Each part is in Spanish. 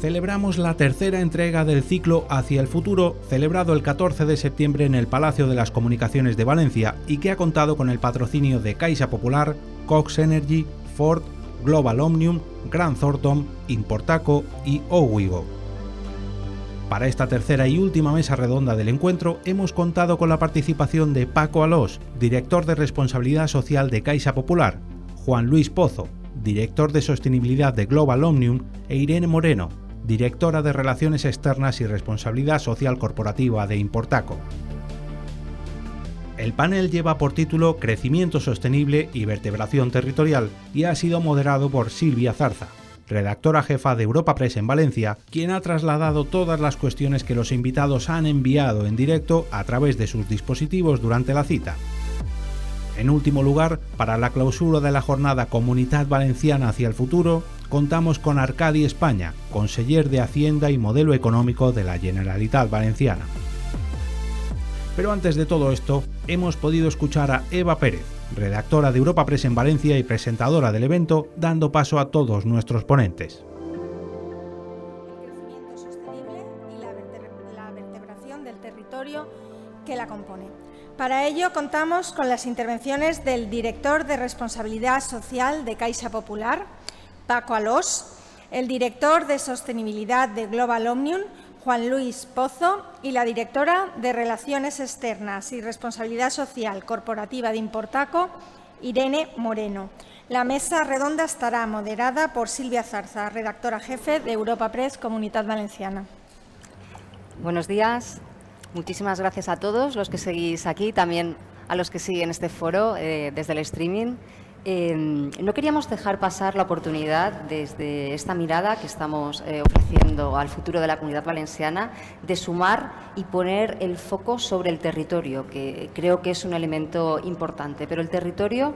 celebramos la tercera entrega del ciclo Hacia el Futuro, celebrado el 14 de septiembre en el Palacio de las Comunicaciones de Valencia y que ha contado con el patrocinio de Caixa Popular, Cox Energy, Ford, Global Omnium, Grand Thornton, Importaco y Owigo. Para esta tercera y última mesa redonda del encuentro hemos contado con la participación de Paco Alós, director de Responsabilidad Social de Caixa Popular, Juan Luis Pozo, director de Sostenibilidad de Global Omnium, e Irene Moreno, directora de Relaciones Externas y Responsabilidad Social Corporativa de Importaco. El panel lleva por título Crecimiento Sostenible y Vertebración Territorial y ha sido moderado por Silvia Zarza, redactora jefa de Europa Press en Valencia, quien ha trasladado todas las cuestiones que los invitados han enviado en directo a través de sus dispositivos durante la cita. En último lugar, para la clausura de la jornada Comunidad Valenciana hacia el futuro, contamos con Arcadi España, conseller de Hacienda y Modelo Económico de la Generalitat Valenciana. Pero antes de todo esto, hemos podido escuchar a Eva Pérez, redactora de Europa Press en Valencia y presentadora del evento, dando paso a todos nuestros ponentes. El crecimiento sostenible y la vertebración del territorio que la compone. Para ello contamos con las intervenciones del director de Responsabilidad Social de Caixa Popular, Paco Alós, el director de Sostenibilidad de Global Omnium, Juan Luis Pozo, y la directora de Relaciones Externas y Responsabilidad Social Corporativa de Importaco, Irene Moreno. La mesa redonda estará moderada por Silvia Zarza, redactora jefe de Europa Press Comunidad Valenciana. Buenos días. Muchísimas gracias a todos los que seguís aquí, también a los que siguen este foro eh, desde el streaming. No queríamos dejar pasar la oportunidad desde esta mirada que estamos eh, ofreciendo al futuro de la comunidad valenciana de sumar y poner el foco sobre el territorio, que creo que es un elemento importante. Pero el territorio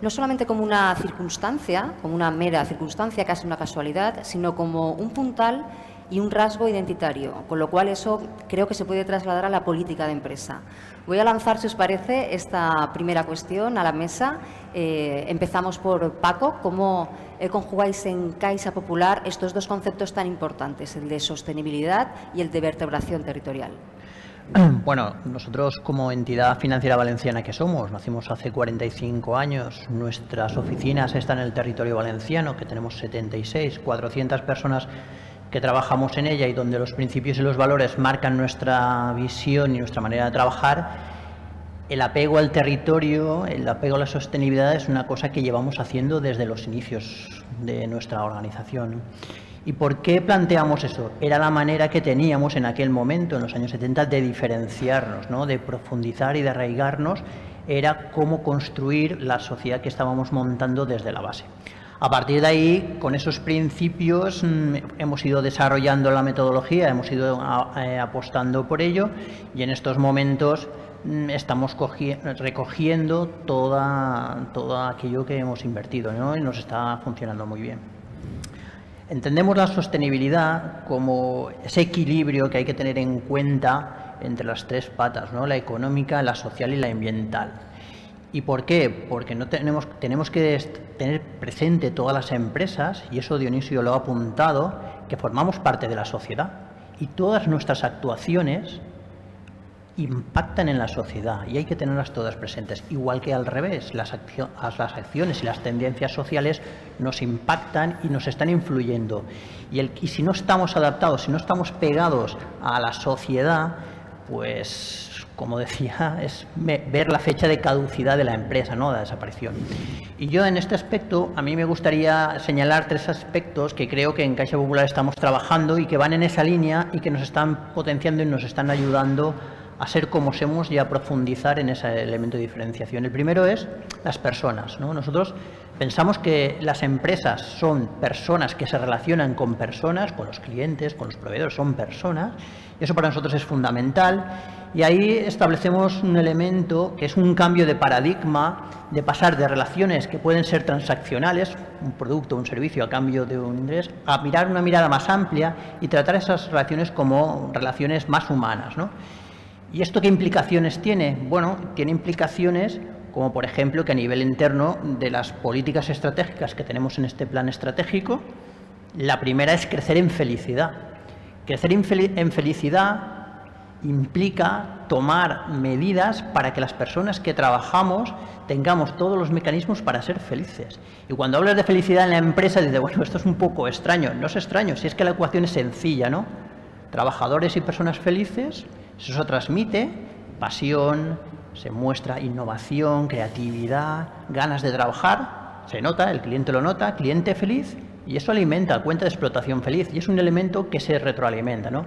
no solamente como una circunstancia, como una mera circunstancia, casi una casualidad, sino como un puntal y un rasgo identitario, con lo cual eso creo que se puede trasladar a la política de empresa. Voy a lanzar, si os parece, esta primera cuestión a la mesa. Eh, empezamos por Paco. ¿Cómo eh, conjugáis en Caixa Popular estos dos conceptos tan importantes, el de sostenibilidad y el de vertebración territorial? Bueno, nosotros como entidad financiera valenciana que somos, nacimos hace 45 años, nuestras oficinas están en el territorio valenciano, que tenemos 76, 400 personas que trabajamos en ella y donde los principios y los valores marcan nuestra visión y nuestra manera de trabajar, el apego al territorio, el apego a la sostenibilidad es una cosa que llevamos haciendo desde los inicios de nuestra organización. ¿Y por qué planteamos eso? Era la manera que teníamos en aquel momento, en los años 70, de diferenciarnos, ¿no? de profundizar y de arraigarnos, era cómo construir la sociedad que estábamos montando desde la base. A partir de ahí, con esos principios, mm, hemos ido desarrollando la metodología, hemos ido eh, apostando por ello y en estos momentos mm, estamos recogiendo todo aquello que hemos invertido y nos está funcionando muy bien. Entendemos la sostenibilidad como ese equilibrio que hay que tener en cuenta entre las tres patas, ¿no? la económica, la social y la ambiental. ¿Y por qué? Porque no tenemos, tenemos que tener presente todas las empresas, y eso Dionisio lo ha apuntado, que formamos parte de la sociedad. Y todas nuestras actuaciones impactan en la sociedad y hay que tenerlas todas presentes. Igual que al revés, las, acciones y las tendencias sociales nos impactan y nos están influyendo. Y, el, y si no estamos adaptados, si no estamos pegados a la sociedad, pues como decía, es ver la fecha de caducidad de la empresa, ¿no? de desaparición. Y yo en este aspecto, a mí me gustaría señalar tres aspectos que creo que en Caixa Popular estamos trabajando y que van en esa línea y que nos están potenciando y nos están ayudando a ser como somos y a profundizar en ese elemento de diferenciación. El primero es las personas. ¿no? Nosotros pensamos que las empresas son personas que se relacionan con personas, con los clientes, con los proveedores, son personas. Y eso para nosotros es fundamental y ahí establecemos un elemento que es un cambio de paradigma, de pasar de relaciones que pueden ser transaccionales, un producto, un servicio a cambio de un ingreso, a mirar una mirada más amplia y tratar esas relaciones como relaciones más humanas. ¿no? ¿Y esto qué implicaciones tiene? Bueno, tiene implicaciones como por ejemplo que a nivel interno de las políticas estratégicas que tenemos en este plan estratégico, La primera es crecer en felicidad. Crecer en felicidad implica tomar medidas para que las personas que trabajamos tengamos todos los mecanismos para ser felices. Y cuando hablas de felicidad en la empresa, dices, bueno, esto es un poco extraño. No es extraño, si es que la ecuación es sencilla, ¿no? Trabajadores y personas felices, eso se transmite pasión, se muestra innovación, creatividad, ganas de trabajar, se nota, el cliente lo nota, cliente feliz, y eso alimenta cuenta de explotación feliz, y es un elemento que se retroalimenta, ¿no?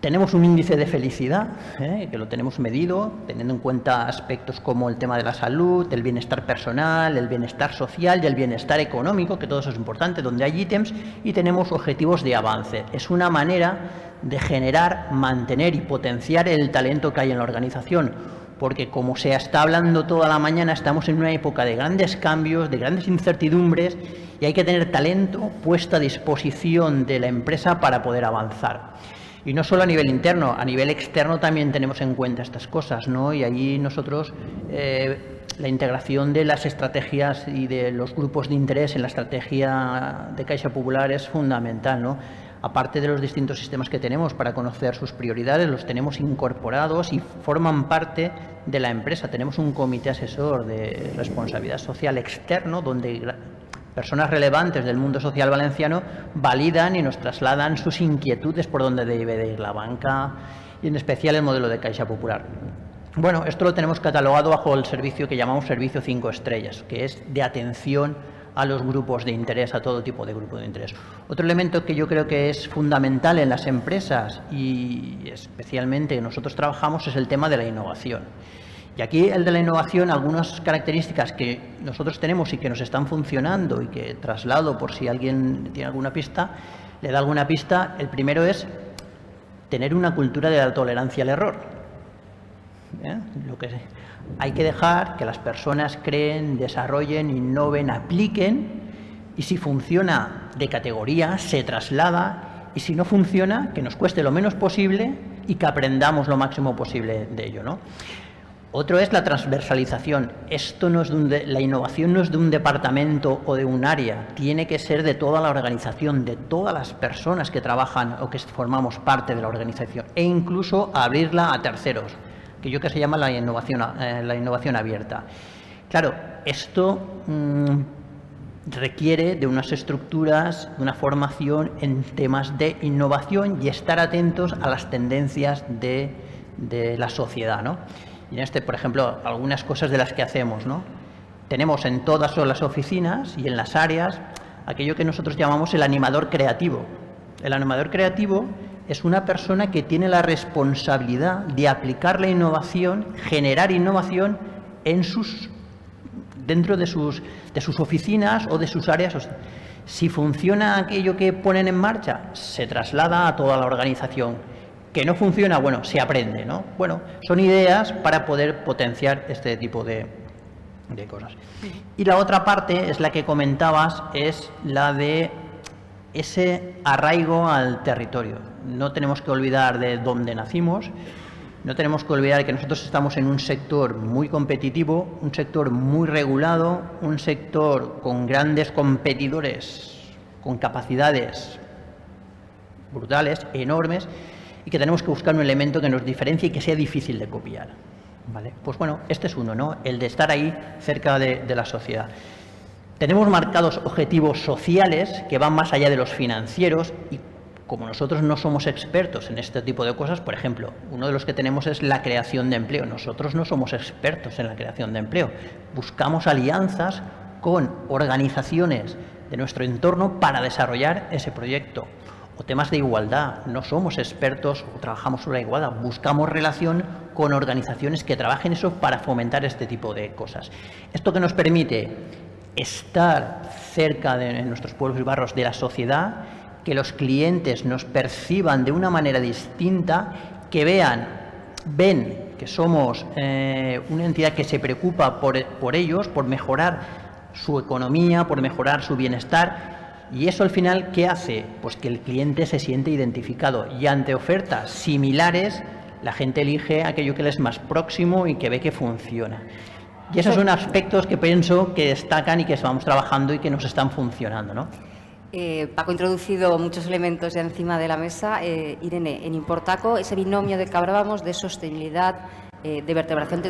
Tenemos un índice de felicidad, ¿eh? que lo tenemos medido, teniendo en cuenta aspectos como el tema de la salud, el bienestar personal, el bienestar social y el bienestar económico, que todo eso es importante, donde hay ítems, y tenemos objetivos de avance. Es una manera de generar, mantener y potenciar el talento que hay en la organización, porque como se está hablando toda la mañana, estamos en una época de grandes cambios, de grandes incertidumbres, y hay que tener talento puesto a disposición de la empresa para poder avanzar. Y no solo a nivel interno, a nivel externo también tenemos en cuenta estas cosas, ¿no? Y allí nosotros eh, la integración de las estrategias y de los grupos de interés en la estrategia de Caixa Popular es fundamental, ¿no? Aparte de los distintos sistemas que tenemos para conocer sus prioridades, los tenemos incorporados y forman parte de la empresa. Tenemos un comité asesor de responsabilidad social externo donde personas relevantes del mundo social valenciano validan y nos trasladan sus inquietudes por dónde debe de ir la banca y en especial el modelo de Caixa Popular. Bueno, esto lo tenemos catalogado bajo el servicio que llamamos servicio 5 estrellas, que es de atención a los grupos de interés, a todo tipo de grupos de interés. Otro elemento que yo creo que es fundamental en las empresas y especialmente nosotros trabajamos es el tema de la innovación. Y aquí el de la innovación, algunas características que nosotros tenemos y que nos están funcionando y que traslado por si alguien tiene alguna pista, le da alguna pista. El primero es tener una cultura de la tolerancia al error. ¿Eh? Lo que hay que dejar que las personas creen, desarrollen, innoven, apliquen y si funciona de categoría, se traslada y si no funciona, que nos cueste lo menos posible y que aprendamos lo máximo posible de ello. ¿no? Otro es la transversalización. Esto no es de la innovación no es de un departamento o de un área, tiene que ser de toda la organización, de todas las personas que trabajan o que formamos parte de la organización, e incluso abrirla a terceros, que yo que se llama la innovación, eh, abierta. Claro, esto mm, requiere de unas estructuras, de una formación en temas de innovación y estar atentos a las tendencias de, de la sociedad, ¿no? Y en este, por ejemplo, algunas cosas de las que hacemos, ¿no? Tenemos en todas las oficinas y en las áreas aquello que nosotros llamamos el animador creativo. El animador creativo es una persona que tiene la responsabilidad de aplicar la innovación, generar innovación en sus, dentro de sus, de sus oficinas o de sus áreas. Si funciona aquello que ponen en marcha, se traslada a toda la organización que no funciona, bueno, se aprende, ¿no? Bueno, son ideas para poder potenciar este tipo de, cosas. Y la otra parte es la que comentabas, es la de ese arraigo al territorio. No tenemos que olvidar de dónde nacimos, no tenemos que olvidar que nosotros estamos en un sector muy competitivo, un sector muy regulado, un sector con grandes competidores, con capacidades brutales, enormes, y que tenemos que buscar un elemento que nos diferencie y que sea difícil de copiar. ¿Vale? Pues bueno, este es uno, ¿no? El de estar ahí cerca de, de la sociedad. Tenemos marcados objetivos sociales que van más allá de los financieros y como nosotros no somos expertos en este tipo de cosas, por ejemplo, uno de los que tenemos es la creación de empleo. Nosotros no somos expertos en la creación de empleo. Buscamos alianzas con organizaciones de nuestro entorno para desarrollar ese proyecto o temas de igualdad. No somos expertos o trabajamos sobre la igualdad, buscamos relación con organizaciones que trabajen eso para fomentar este tipo de cosas. Esto que nos permite estar cerca de nuestros pueblos y barrios de la sociedad, que los clientes nos perciban de una manera distinta, que vean, ven que somos eh, una entidad que se preocupa por ellos, por mejorar su economía, por mejorar su bienestar y eso al final, ¿qué hace? Pues que el cliente se siente identificado y ante ofertas similares, la gente elige aquello que le es más próximo y que ve que funciona. Y esos son aspectos que pienso que destacan y que estamos trabajando y que nos están funcionando, ¿no? Eh, Paco ha introducido muchos elementos ya encima de la mesa. Eh, Irene, en Importaco, ese binomio de que hablábamos de sostenibilidad, eh, de vertebración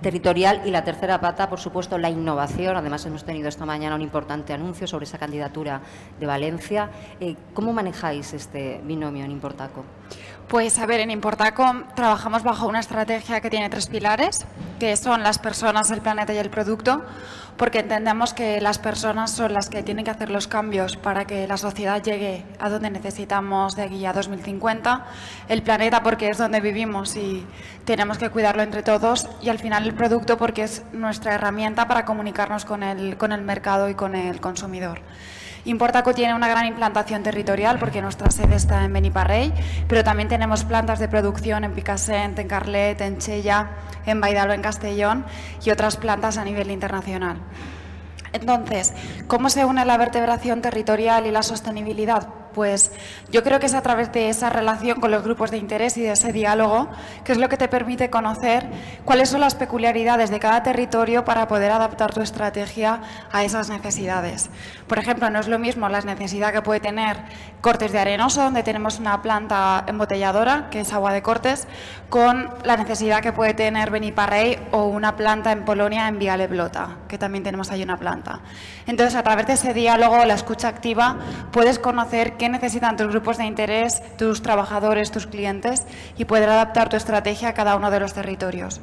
territorial y la tercera pata, por supuesto, la innovación. Además, hemos tenido esta mañana un importante anuncio sobre esa candidatura de Valencia. ¿Cómo manejáis este binomio en Importaco? Pues a ver, en Importaco trabajamos bajo una estrategia que tiene tres pilares, que son las personas, el planeta y el producto, porque entendemos que las personas son las que tienen que hacer los cambios para que la sociedad llegue a donde necesitamos de aquí a 2050, el planeta porque es donde vivimos y tenemos que cuidarlo entre todos y al final el producto porque es nuestra herramienta para comunicarnos con el, con el mercado y con el consumidor. Importaco tiene una gran implantación territorial porque nuestra sede está en Beniparrey, pero también tenemos plantas de producción en Picassent, en Carlet, en Chella, en Baidalo, en Castellón y otras plantas a nivel internacional. Entonces, ¿cómo se une la vertebración territorial y la sostenibilidad? Pues yo creo que es a través de esa relación con los grupos de interés y de ese diálogo que es lo que te permite conocer cuáles son las peculiaridades de cada territorio para poder adaptar tu estrategia a esas necesidades. Por ejemplo, no es lo mismo la necesidad que puede tener Cortes de Arenoso, donde tenemos una planta embotelladora, que es agua de Cortes, con la necesidad que puede tener Beniparrey o una planta en Polonia en Blota, que también tenemos ahí una planta. Entonces, a través de ese diálogo, la escucha activa, puedes conocer qué necesitan tus grupos de interés, tus trabajadores, tus clientes y poder adaptar tu estrategia a cada uno de los territorios.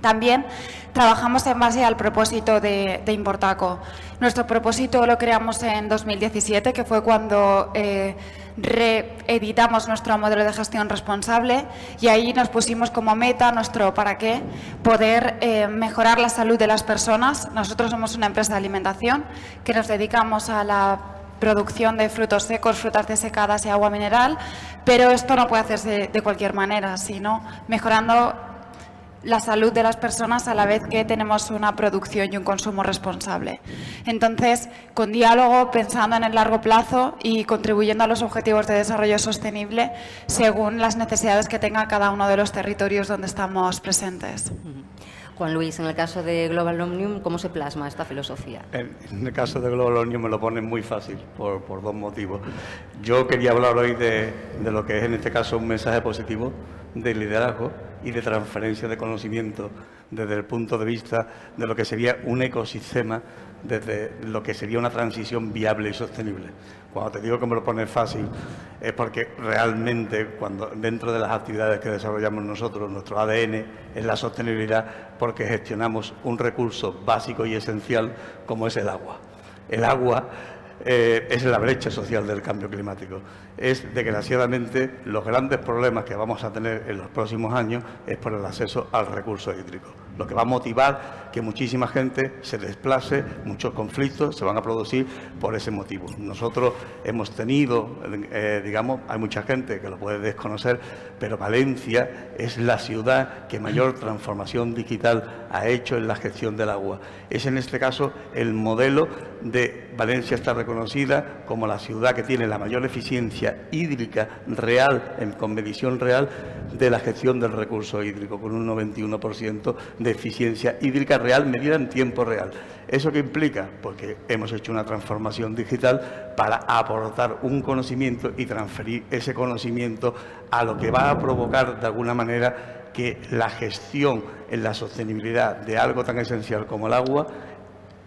También trabajamos en base al propósito de, Importaco. Nuestro propósito lo creamos en 2017, que fue cuando eh, reeditamos nuestro modelo de gestión responsable y ahí nos pusimos como meta nuestro para qué, poder eh, mejorar la salud de las personas. Nosotros somos una empresa de alimentación que nos dedicamos a la producción de frutos secos, frutas desecadas y agua mineral, pero esto no puede hacerse de cualquier manera, sino mejorando la salud de las personas a la vez que tenemos una producción y un consumo responsable. Entonces, con diálogo, pensando en el largo plazo y contribuyendo a los objetivos de desarrollo sostenible según las necesidades que tenga cada uno de los territorios donde estamos presentes. Juan Luis, en el caso de Global Omnium, ¿cómo se plasma esta filosofía? En, el caso de Global Omnium me lo ponen muy fácil, por, dos motivos. Yo quería hablar hoy de, de lo que es en este caso un mensaje positivo de liderazgo y de transferencia de conocimiento desde el punto de vista de lo que sería un ecosistema, desde lo que sería una transición viable y sostenible. Cuando te digo que me lo pones fácil, es porque realmente cuando dentro de las actividades que desarrollamos nosotros, nuestro ADN es la sostenibilidad porque gestionamos un recurso básico y esencial como es el agua. El agua eh, es la brecha social del cambio climático. Es, desgraciadamente, los grandes problemas que vamos a tener en los próximos años es por el acceso al recurso hídrico lo que va a motivar que muchísima gente se desplace, muchos conflictos se van a producir por ese motivo. Nosotros hemos tenido, eh, digamos, hay mucha gente que lo puede desconocer, pero Valencia es la ciudad que mayor transformación digital ha hecho en la gestión del agua. Es en este caso el modelo de Valencia está reconocida como la ciudad que tiene la mayor eficiencia hídrica real, en, con medición real, de la gestión del recurso hídrico, con un 91% de eficiencia hídrica real medida en tiempo real. ¿Eso qué implica? Porque hemos hecho una transformación digital para aportar un conocimiento y transferir ese conocimiento a lo que va a provocar de alguna manera que la gestión en la sostenibilidad de algo tan esencial como el agua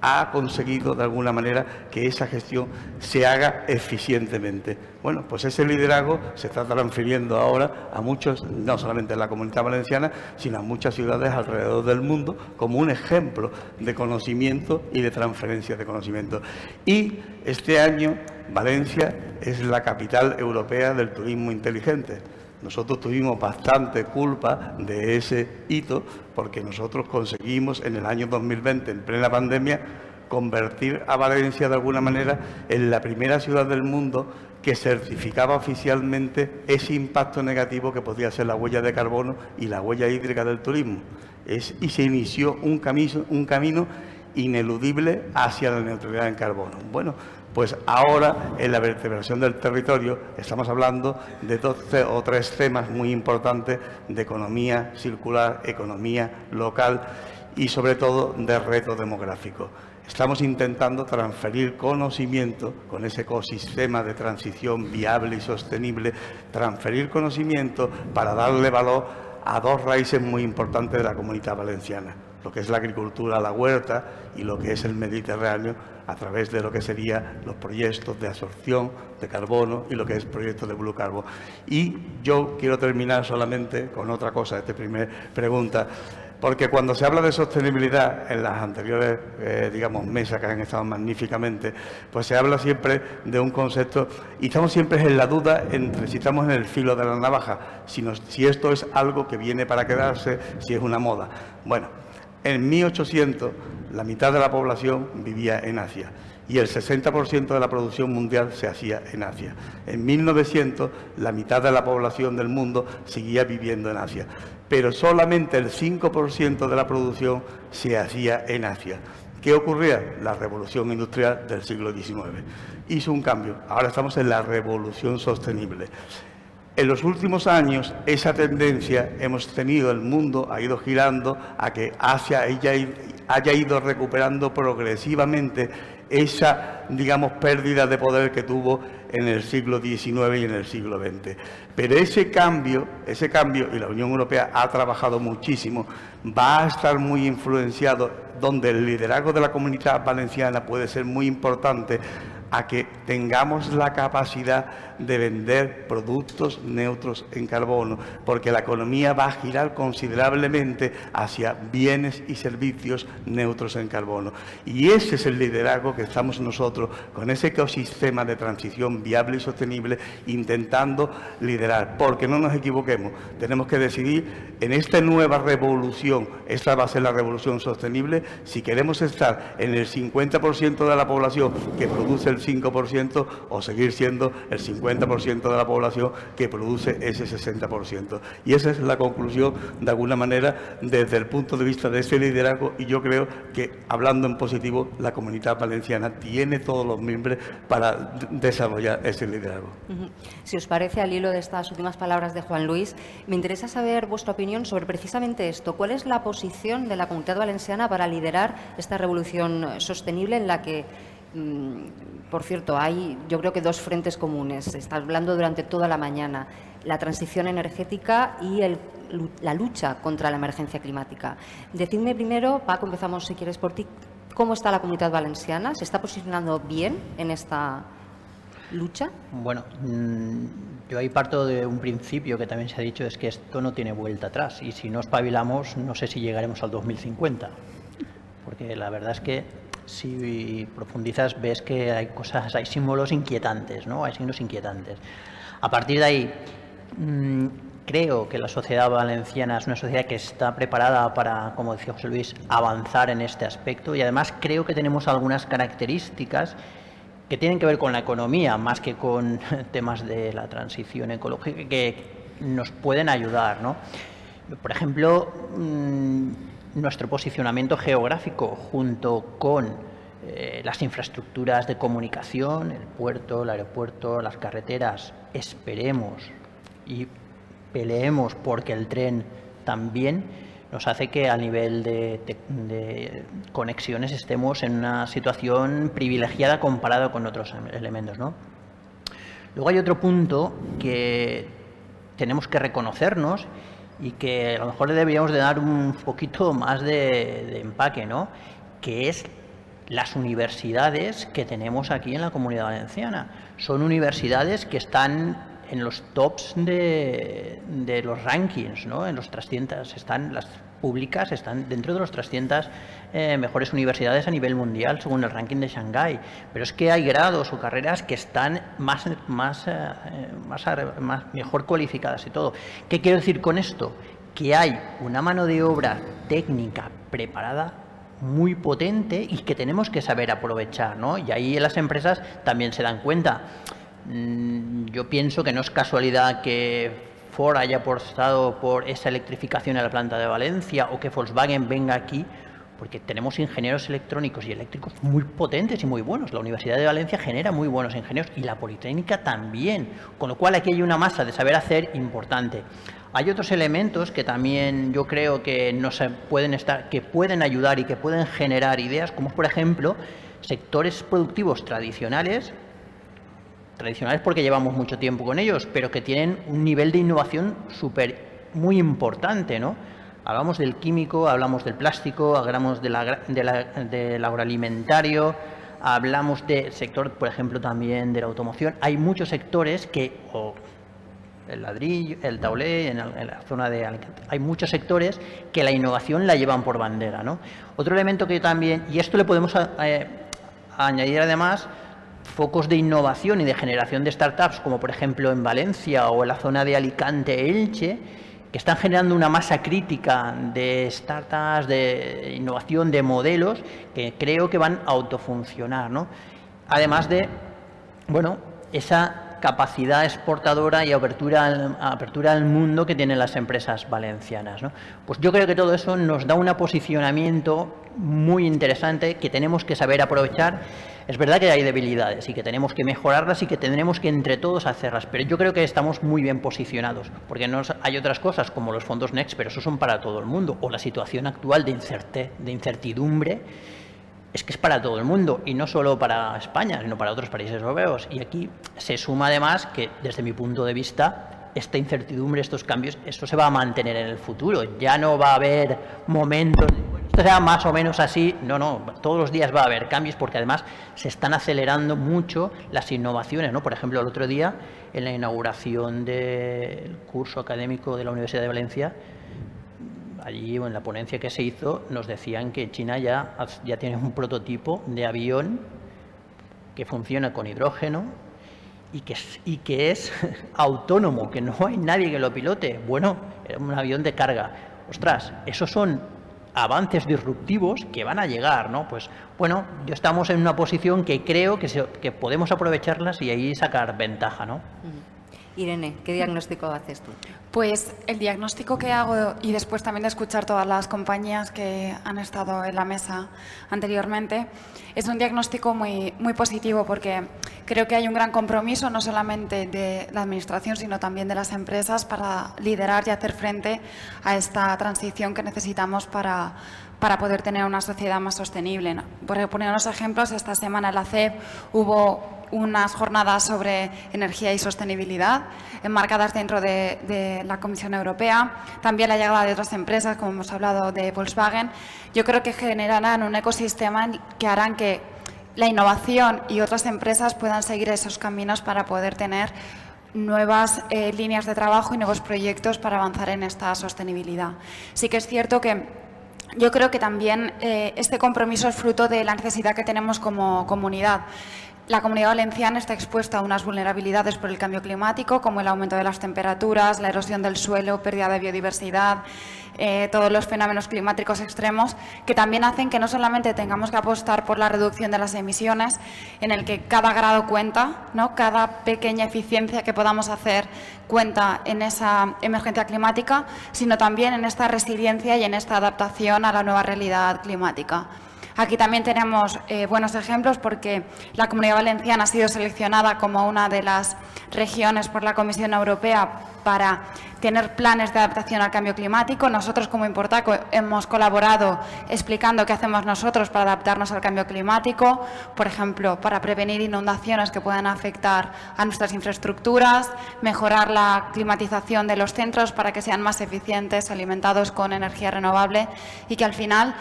ha conseguido de alguna manera que esa gestión se haga eficientemente. Bueno, pues ese liderazgo se está transfiriendo ahora a muchos, no solamente en la comunidad valenciana, sino a muchas ciudades alrededor del mundo como un ejemplo de conocimiento y de transferencia de conocimiento. Y este año Valencia es la capital europea del turismo inteligente. Nosotros tuvimos bastante culpa de ese hito porque nosotros conseguimos en el año 2020, en plena pandemia, convertir a Valencia de alguna manera en la primera ciudad del mundo que certificaba oficialmente ese impacto negativo que podía ser la huella de carbono y la huella hídrica del turismo. y se inició un camino, un camino ineludible hacia la neutralidad en carbono. Bueno, pues ahora en la vertebración del territorio estamos hablando de dos o tres temas muy importantes de economía circular, economía local y sobre todo de reto demográfico. Estamos intentando transferir conocimiento con ese ecosistema de transición viable y sostenible, transferir conocimiento para darle valor a dos raíces muy importantes de la comunidad valenciana, lo que es la agricultura, la huerta y lo que es el Mediterráneo a través de lo que serían los proyectos de absorción de carbono y lo que es proyectos de blue carbon. Y yo quiero terminar solamente con otra cosa, esta primera pregunta. Porque cuando se habla de sostenibilidad en las anteriores, eh, digamos, mesas que han estado magníficamente, pues se habla siempre de un concepto y estamos siempre en la duda entre si estamos en el filo de la navaja, si, si esto es algo que viene para quedarse, si es una moda. Bueno, en 1800 la mitad de la población vivía en Asia y el 60% de la producción mundial se hacía en Asia. En 1900 la mitad de la población del mundo seguía viviendo en Asia, pero solamente el 5% de la producción se hacía en Asia. ¿Qué ocurría? La revolución industrial del siglo XIX. Hizo un cambio. Ahora estamos en la revolución sostenible. En los últimos años, esa tendencia hemos tenido, el mundo ha ido girando a que Asia haya ido recuperando progresivamente esa, digamos, pérdida de poder que tuvo en el siglo XIX y en el siglo XX. Pero ese cambio, ese cambio, y la Unión Europea ha trabajado muchísimo, va a estar muy influenciado, donde el liderazgo de la comunidad valenciana puede ser muy importante, a que tengamos la capacidad de vender productos neutros en carbono, porque la economía va a girar considerablemente hacia bienes y servicios neutros en carbono. Y ese es el liderazgo que estamos nosotros, con ese ecosistema de transición viable y sostenible, intentando liderar. Porque no nos equivoquemos, tenemos que decidir en esta nueva revolución, esta va a ser la revolución sostenible, si queremos estar en el 50% de la población que produce el 5% o seguir siendo el 50% de la población que produce ese 60%. Y esa es la conclusión, de alguna manera, desde el punto de vista de ese liderazgo y yo creo que, hablando en positivo, la comunidad valenciana tiene todos los miembros para desarrollar ese liderazgo. Si os parece, al hilo de estas últimas palabras de Juan Luis, me interesa saber vuestra opinión sobre precisamente esto. ¿Cuál es la posición de la comunidad valenciana para liderar esta revolución sostenible en la que por cierto, hay yo creo que dos frentes comunes. Se está hablando durante toda la mañana la transición energética y la lucha contra la emergencia climática. Decidme primero, Paco, empezamos si quieres por ti, ¿cómo está la comunidad valenciana? ¿Se está posicionando bien en esta lucha? Bueno, mm, yo ahí parto de un principio que también se ha dicho, es que esto no tiene vuelta atrás y si no espabilamos no sé si llegaremos al 2050, porque la verdad es que si profundizas ves que hay cosas, hay símbolos inquietantes, ¿no? Hay signos inquietantes. A partir de ahí, mm, creo que la sociedad valenciana es una sociedad que está preparada para, como decía José Luis, avanzar en este aspecto y además creo que tenemos algunas características que tienen que ver con la economía más que con temas de la transición ecológica que nos pueden ayudar, ¿no? Por ejemplo, mm, nuestro posicionamiento geográfico junto con eh, las infraestructuras de comunicación, el puerto, el aeropuerto, las carreteras, esperemos y peleemos porque el tren también nos hace que a nivel de, conexiones estemos en una situación privilegiada comparado con otros elementos. ¿no? Luego hay otro punto que tenemos que reconocernos y que a lo mejor le deberíamos de dar un poquito más de, empaque, ¿no? Que es las universidades que tenemos aquí en la Comunidad Valenciana. Son universidades que están en los tops de, de los rankings, ¿no? En los 300 están las públicas están dentro de los 300 eh, mejores universidades a nivel mundial según el ranking de Shanghái. Pero es que hay grados o carreras que están más, más, eh, más, más mejor cualificadas y todo. ¿Qué quiero decir con esto? Que hay una mano de obra técnica preparada muy potente y que tenemos que saber aprovechar, ¿no? Y ahí las empresas también se dan cuenta. Mm, yo pienso que no es casualidad que Ford haya apostado por esa electrificación en la planta de Valencia o que Volkswagen venga aquí, porque tenemos ingenieros electrónicos y eléctricos muy potentes y muy buenos. La Universidad de Valencia genera muy buenos ingenieros y la Politécnica también, con lo cual aquí hay una masa de saber hacer importante. Hay otros elementos que también yo creo que nos pueden estar, que pueden ayudar y que pueden generar ideas, como por ejemplo sectores productivos tradicionales, tradicionales porque llevamos mucho tiempo con ellos, pero que tienen un nivel de innovación súper muy importante, ¿no? Hablamos del químico, hablamos del plástico, hablamos de la, del agroalimentario, hablamos del sector, por ejemplo, también de la automoción. Hay muchos sectores que, el ladrillo, el taulé, en, la zona de Hay muchos sectores que la innovación la llevan por bandera. ¿no? Otro elemento que también, y esto le podemos eh, añadir además, focos de innovación y de generación de startups, como por ejemplo en Valencia o en la zona de Alicante-Elche, que están generando una masa crítica de startups, de innovación, de modelos, que creo que van a autofuncionar. ¿no? Además de, bueno, esa capacidad exportadora y apertura al, apertura al mundo que tienen las empresas valencianas. Pues yo creo que todo eso nos da un posicionamiento muy interesante que tenemos que saber aprovechar. Es verdad que hay debilidades y que tenemos que mejorarlas y que tendremos que entre todos hacerlas, pero yo creo que estamos muy bien posicionados, porque no hay otras cosas como los fondos Next, pero eso son para todo el mundo, o la situación actual de, de incertidumbre es que es para todo el mundo y no solo para España, sino para otros países europeos. Y aquí se suma además que, desde mi punto de vista, esta incertidumbre, estos cambios, esto se va a mantener en el futuro. Ya no va a haber momentos, esto sea más o menos así, no, no, todos los días va a haber cambios porque además se están acelerando mucho las innovaciones. ¿no? Por ejemplo, el otro día, en la inauguración del curso académico de la Universidad de Valencia, allí en la ponencia que se hizo nos decían que China ya, ya tiene un prototipo de avión que funciona con hidrógeno y que, y que es autónomo, que no hay nadie que lo pilote. Bueno, era un avión de carga. Ostras, esos son avances disruptivos que van a llegar, ¿no? Pues bueno, yo estamos en una posición que creo que, que podemos aprovecharlas y ahí sacar ventaja, ¿no? Irene, ¿qué diagnóstico haces tú? Pues el diagnóstico que hago, y después también de escuchar todas las compañías que han estado en la mesa anteriormente, es un diagnóstico muy, muy positivo porque creo que hay un gran compromiso no solamente de la Administración, sino también de las empresas para liderar y hacer frente a esta transición que necesitamos para, para poder tener una sociedad más sostenible. Por poner unos ejemplos, esta semana en la CEP hubo unas jornadas sobre energía y sostenibilidad enmarcadas dentro de, la Comisión Europea, también la llegada de otras empresas, como hemos hablado de Volkswagen. Yo creo que generarán un ecosistema que harán que la innovación y otras empresas puedan seguir esos caminos para poder tener nuevas eh, líneas de trabajo y nuevos proyectos para avanzar en esta sostenibilidad. Sí que es cierto que yo creo que también eh, este compromiso es fruto de la necesidad que tenemos como comunidad. La comunidad valenciana está expuesta a unas vulnerabilidades por el cambio climático, como el aumento de las temperaturas, la erosión del suelo, pérdida de biodiversidad, eh, todos los fenómenos climáticos extremos, que también hacen que no solamente tengamos que apostar por la reducción de las emisiones, en el que cada grado cuenta, ¿no? cada pequeña eficiencia que podamos hacer cuenta en esa emergencia climática, sino también en esta resiliencia y en esta adaptación a la nueva realidad climática. Aquí también tenemos eh, buenos ejemplos porque la Comunidad Valenciana ha sido seleccionada como una de las regiones por la Comisión Europea para tener planes de adaptación al cambio climático. Nosotros como Importaco hemos colaborado explicando qué hacemos nosotros para adaptarnos al cambio climático, por ejemplo, para prevenir inundaciones que puedan afectar a nuestras infraestructuras, mejorar la climatización de los centros para que sean más eficientes, alimentados con energía renovable y que al final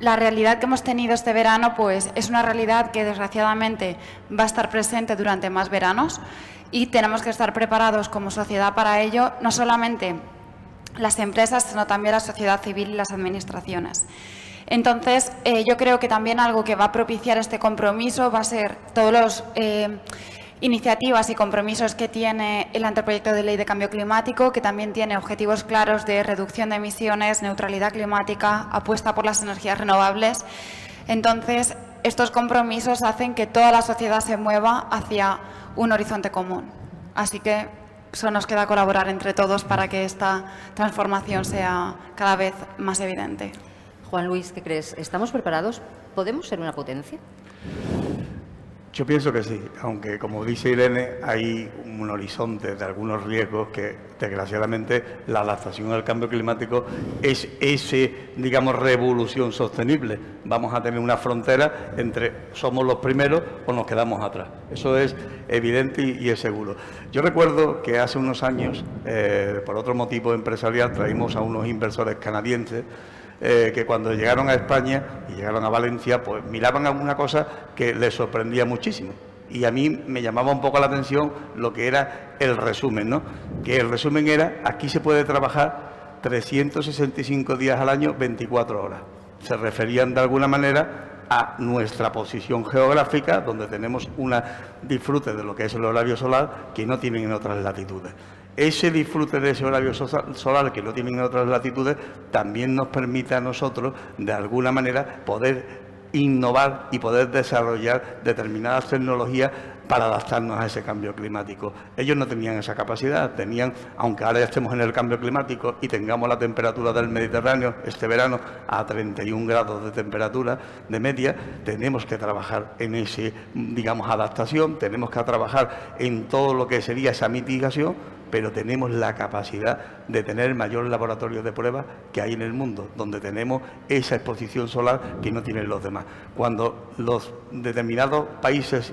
la realidad que hemos tenido este verano pues, es una realidad que desgraciadamente va a estar presente durante más veranos y tenemos que estar preparados como sociedad para ello, no solamente las empresas, sino también la sociedad civil y las administraciones. Entonces, eh, yo creo que también algo que va a propiciar este compromiso va a ser todos los eh, iniciativas y compromisos que tiene el anteproyecto de ley de cambio climático, que también tiene objetivos claros de reducción de emisiones, neutralidad climática, apuesta por las energías renovables. Entonces, estos compromisos hacen que toda la sociedad se mueva hacia un horizonte común. Así que solo nos queda colaborar entre todos para que esta transformación sea cada vez más evidente. Juan Luis, ¿qué crees? ¿Estamos preparados? ¿Podemos ser una potencia? Yo pienso que sí, aunque como dice Irene, hay un horizonte de algunos riesgos que desgraciadamente la adaptación al cambio climático es ese, digamos, revolución sostenible. Vamos a tener una frontera entre somos los primeros o nos quedamos atrás. Eso es evidente y, es seguro. Yo recuerdo que hace unos años, eh, por otro motivo empresarial, traímos a unos inversores canadienses eh, que cuando llegaron a España y llegaron a Valencia, pues miraban alguna cosa que les sorprendía muchísimo. Y a mí me llamaba un poco la atención lo que era el resumen, ¿no? Que el resumen era, aquí se puede trabajar 365 días al año, 24 horas. Se referían de alguna manera a nuestra posición geográfica, donde tenemos un disfrute de lo que es el horario solar que no tienen en otras latitudes ese disfrute de ese horario solar que no tienen en otras latitudes también nos permite a nosotros, de alguna manera, poder innovar y poder desarrollar determinadas tecnologías para adaptarnos a ese cambio climático. Ellos no tenían esa capacidad, tenían, aunque ahora ya estemos en el cambio climático y tengamos la temperatura del Mediterráneo este verano a 31 grados de temperatura de media, tenemos que trabajar en esa, digamos, adaptación, tenemos que trabajar en todo lo que sería esa mitigación pero tenemos la capacidad de tener mayor laboratorio de pruebas que hay en el mundo, donde tenemos esa exposición solar que no tienen los demás. Cuando los determinados países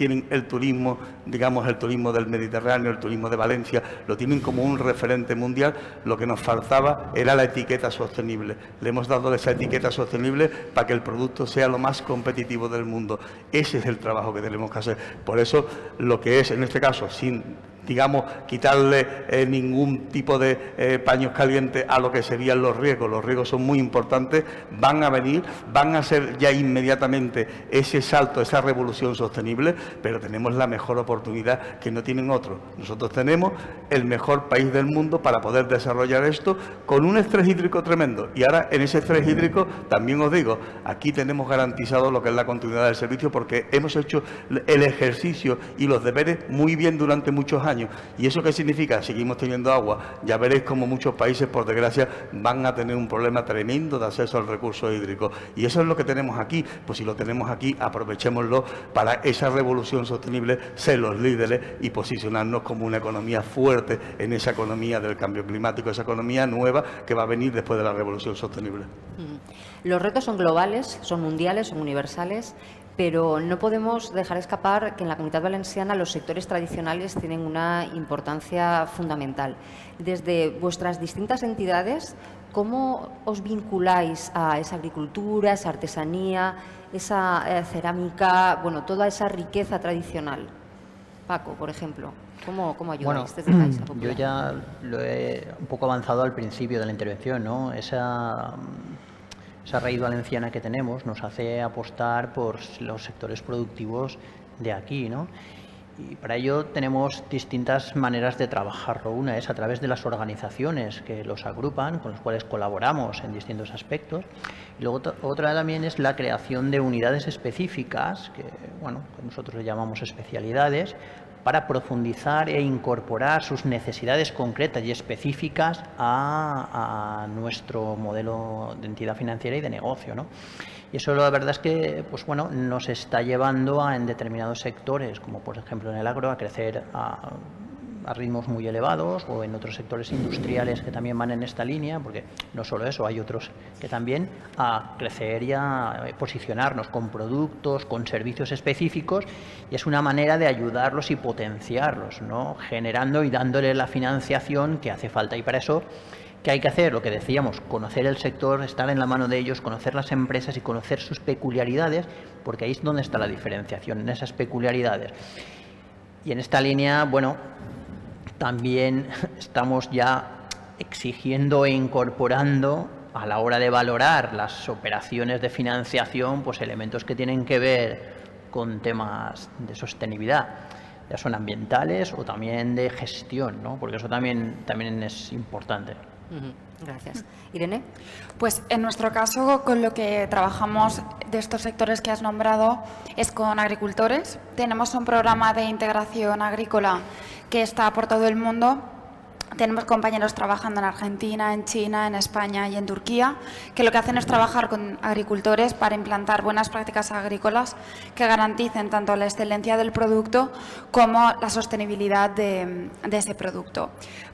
tienen el turismo, digamos el turismo del Mediterráneo, el turismo de Valencia, lo tienen como un referente mundial, lo que nos faltaba era la etiqueta sostenible. Le hemos dado esa etiqueta sostenible para que el producto sea lo más competitivo del mundo. Ese es el trabajo que tenemos que hacer. Por eso lo que es, en este caso, sin digamos, quitarle eh, ningún tipo de eh, paños calientes a lo que serían los riesgos. Los riesgos son muy importantes, van a venir, van a ser ya inmediatamente ese salto, esa revolución sostenible, pero tenemos la mejor oportunidad que no tienen otros. Nosotros tenemos el mejor país del mundo para poder desarrollar esto con un estrés hídrico tremendo. Y ahora en ese estrés hídrico también os digo, aquí tenemos garantizado lo que es la continuidad del servicio porque hemos hecho el ejercicio y los deberes muy bien durante muchos años ¿Y eso qué significa? Seguimos teniendo agua. Ya veréis como muchos países, por desgracia, van a tener un problema tremendo de acceso al recurso hídrico. Y eso es lo que tenemos aquí. Pues si lo tenemos aquí, aprovechémoslo para esa revolución sostenible, ser los líderes y posicionarnos como una economía fuerte en esa economía del cambio climático, esa economía nueva que va a venir después de la revolución sostenible. Mm. Los retos son globales, son mundiales, son universales pero no podemos dejar escapar que en la comunidad valenciana los sectores tradicionales tienen una importancia fundamental. Desde vuestras distintas entidades, ¿cómo os vinculáis a esa agricultura, esa artesanía, esa eh, cerámica, bueno, toda esa riqueza tradicional? Paco, por ejemplo. ¿Cómo, cómo ayudáis desde Caixa Yo ya lo he un poco avanzado al principio de la intervención, ¿no? Esa esa raíz valenciana que tenemos nos hace apostar por los sectores productivos de aquí, ¿no? Y para ello tenemos distintas maneras de trabajarlo. Una es a través de las organizaciones que los agrupan, con las cuales colaboramos en distintos aspectos. Y luego otra también es la creación de unidades específicas, que bueno, nosotros le llamamos especialidades, para profundizar e incorporar sus necesidades concretas y específicas a, nuestro modelo de entidad financiera y de negocio. ¿no? Y eso la verdad es que pues, bueno, nos está llevando a, en determinados sectores, como por ejemplo en el agro, a crecer a a ritmos muy elevados o en otros sectores industriales que también van en esta línea, porque no solo eso, hay otros que también a crecer y a posicionarnos con productos, con servicios específicos y es una manera de ayudarlos y potenciarlos, ¿no? generando y dándole la financiación que hace falta y para eso ¿Qué hay que hacer? Lo que decíamos, conocer el sector, estar en la mano de ellos, conocer las empresas y conocer sus peculiaridades, porque ahí es donde está la diferenciación, en esas peculiaridades. Y en esta línea, bueno, también estamos ya exigiendo e incorporando a la hora de valorar las operaciones de financiación, pues elementos que tienen que ver con temas de sostenibilidad, ya son ambientales o también de gestión, ¿no? porque eso también, también es importante. Gracias. Irene. Pues en nuestro caso, con lo que trabajamos de estos sectores que has nombrado es con agricultores. Tenemos un programa de integración agrícola que está por todo el mundo tenemos compañeros trabajando en Argentina, en China, en España y en Turquía, que lo que hacen es trabajar con agricultores para implantar buenas prácticas agrícolas que garanticen tanto la excelencia del producto como la sostenibilidad de, ese producto.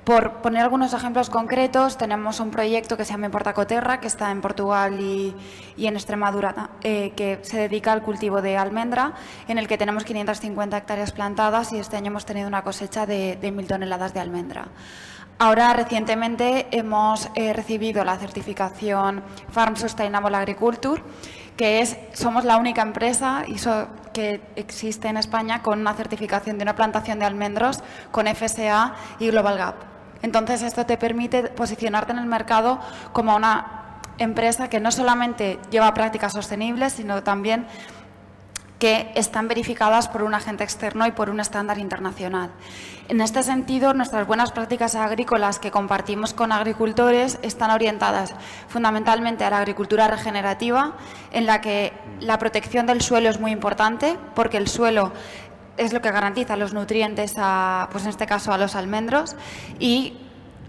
Por poner algunos ejemplos concretos, tenemos un proyecto que se llama Portacoterra, que está en Portugal y, en Extremadura, eh, que se dedica al cultivo de almendra, en el que tenemos 550 hectáreas plantadas y este año hemos tenido una cosecha de, de 1.000 toneladas de almendra. Ahora, recientemente, hemos eh, recibido la certificación Farm Sustainable Agriculture, que es, somos la única empresa que existe en España con una certificación de una plantación de almendros con FSA y Global Gap. Entonces, esto te permite posicionarte en el mercado como una empresa que no solamente lleva prácticas sostenibles, sino también que están verificadas por un agente externo y por un estándar internacional. En este sentido, nuestras buenas prácticas agrícolas que compartimos con agricultores están orientadas fundamentalmente a la agricultura regenerativa, en la que la protección del suelo es muy importante, porque el suelo es lo que garantiza los nutrientes, a, pues en este caso a los almendros, y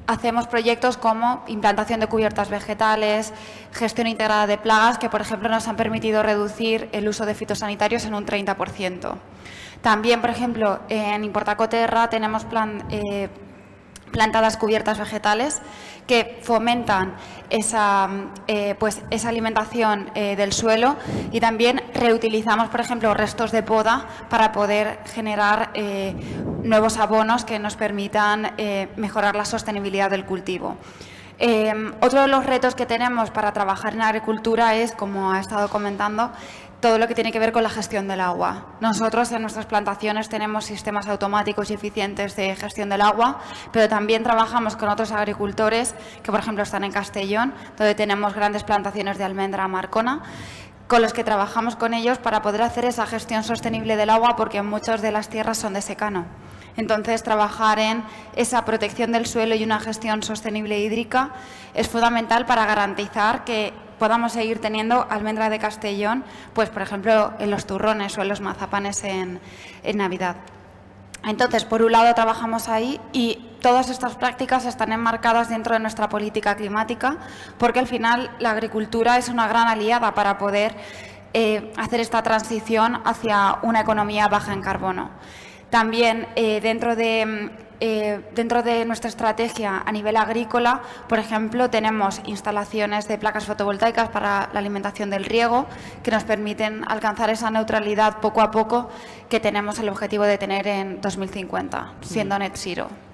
hacemos proyectos como implantación de cubiertas vegetales, gestión integrada de plagas, que por ejemplo nos han permitido reducir el uso de fitosanitarios en un 30%. También, por ejemplo, en Importacoterra tenemos eh, plantadas cubiertas vegetales que fomentan esa, eh, pues, esa alimentación eh, del suelo y también reutilizamos, por ejemplo, restos de poda para poder generar eh, nuevos abonos que nos permitan mejorar la sostenibilidad del cultivo. otro de los retos que tenemos para trabajar en agricultura es, como ha estado comentando, todo lo que tiene que ver con la gestión del agua. Nosotros en nuestras plantaciones tenemos sistemas automáticos y eficientes de gestión del agua, pero también trabajamos con otros agricultores que, por ejemplo, están en Castellón, donde tenemos grandes plantaciones de almendra marcona, con los que trabajamos con ellos para poder hacer esa gestión sostenible del agua, porque muchas de las tierras son de secano. Entonces, trabajar en esa protección del suelo y una gestión sostenible hídrica es fundamental para garantizar que podamos seguir teniendo almendra de Castellón, pues por ejemplo en los turrones o en los mazapanes en, Navidad. Entonces, por un lado trabajamos ahí y todas estas prácticas están enmarcadas dentro de nuestra política climática porque al final la agricultura es una gran aliada para poder eh, hacer esta transición hacia una economía baja en carbono. También eh, dentro de eh, dentro de nuestra estrategia a nivel agrícola, por ejemplo, tenemos instalaciones de placas fotovoltaicas para la alimentación del riego que nos permiten alcanzar esa neutralidad poco a poco que tenemos el objetivo de tener en 2050, siendo net zero.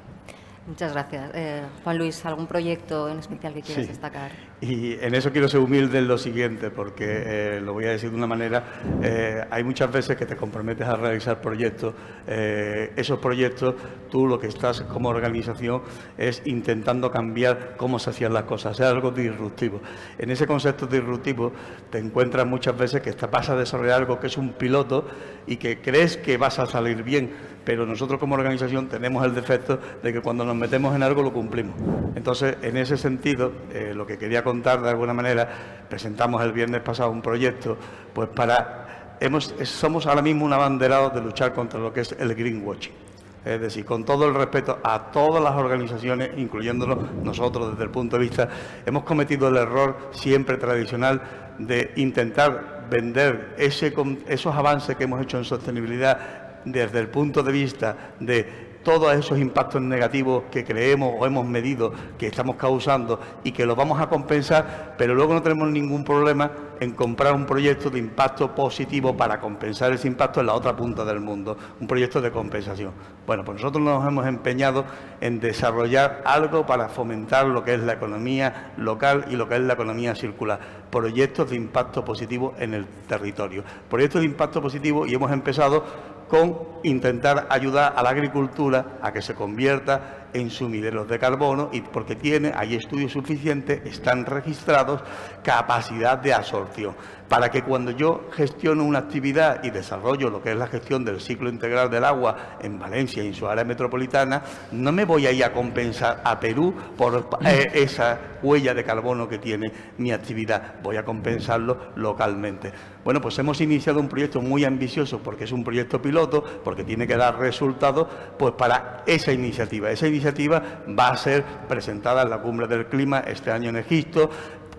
Muchas gracias. Eh, Juan Luis, ¿algún proyecto en especial que quieras destacar? Y en eso quiero ser humilde en lo siguiente, porque eh, lo voy a decir de una manera, eh, hay muchas veces que te comprometes a realizar proyectos, esos proyectos tú lo que estás como organización es intentando cambiar cómo se hacían las cosas, hacer algo disruptivo. En ese concepto disruptivo te encuentras muchas veces que vas a desarrollar algo que es un piloto y que crees que vas a salir bien, pero nosotros como organización tenemos el defecto de que cuando nos metemos en algo lo cumplimos. Entonces, en ese sentido, eh, lo que quería contar de alguna manera, presentamos el viernes pasado un proyecto, pues para, hemos, somos ahora mismo un abanderado de luchar contra lo que es el greenwashing. Es decir, con todo el respeto a todas las organizaciones, incluyéndonos nosotros desde el punto de vista, hemos cometido el error siempre tradicional de intentar vender esos avances que hemos hecho en sostenibilidad desde el punto de vista de todos esos impactos negativos que creemos o hemos medido que estamos causando y que los vamos a compensar, pero luego no tenemos ningún problema en comprar un proyecto de impacto positivo para compensar ese impacto en la otra punta del mundo, un proyecto de compensación. Bueno, pues nosotros nos hemos empeñado en desarrollar algo para fomentar lo que es la economía local y lo que es la economía circular, proyectos de impacto positivo en el territorio, proyectos de impacto positivo y hemos empezado con intentar ayudar a la agricultura a que se convierta en sumideros de carbono y porque tiene, hay estudios suficientes, están registrados, capacidad de absorción. Para que cuando yo gestiono una actividad y desarrollo lo que es la gestión del ciclo integral del agua en Valencia y en su área metropolitana, no me voy a ir a compensar a Perú por eh, esa huella de carbono que tiene mi actividad, voy a compensarlo localmente. Bueno, pues hemos iniciado un proyecto muy ambicioso porque es un proyecto piloto, porque tiene que dar resultados, pues para esa iniciativa. Esa iniciativa va a ser presentada en la cumbre del clima este año en Egipto,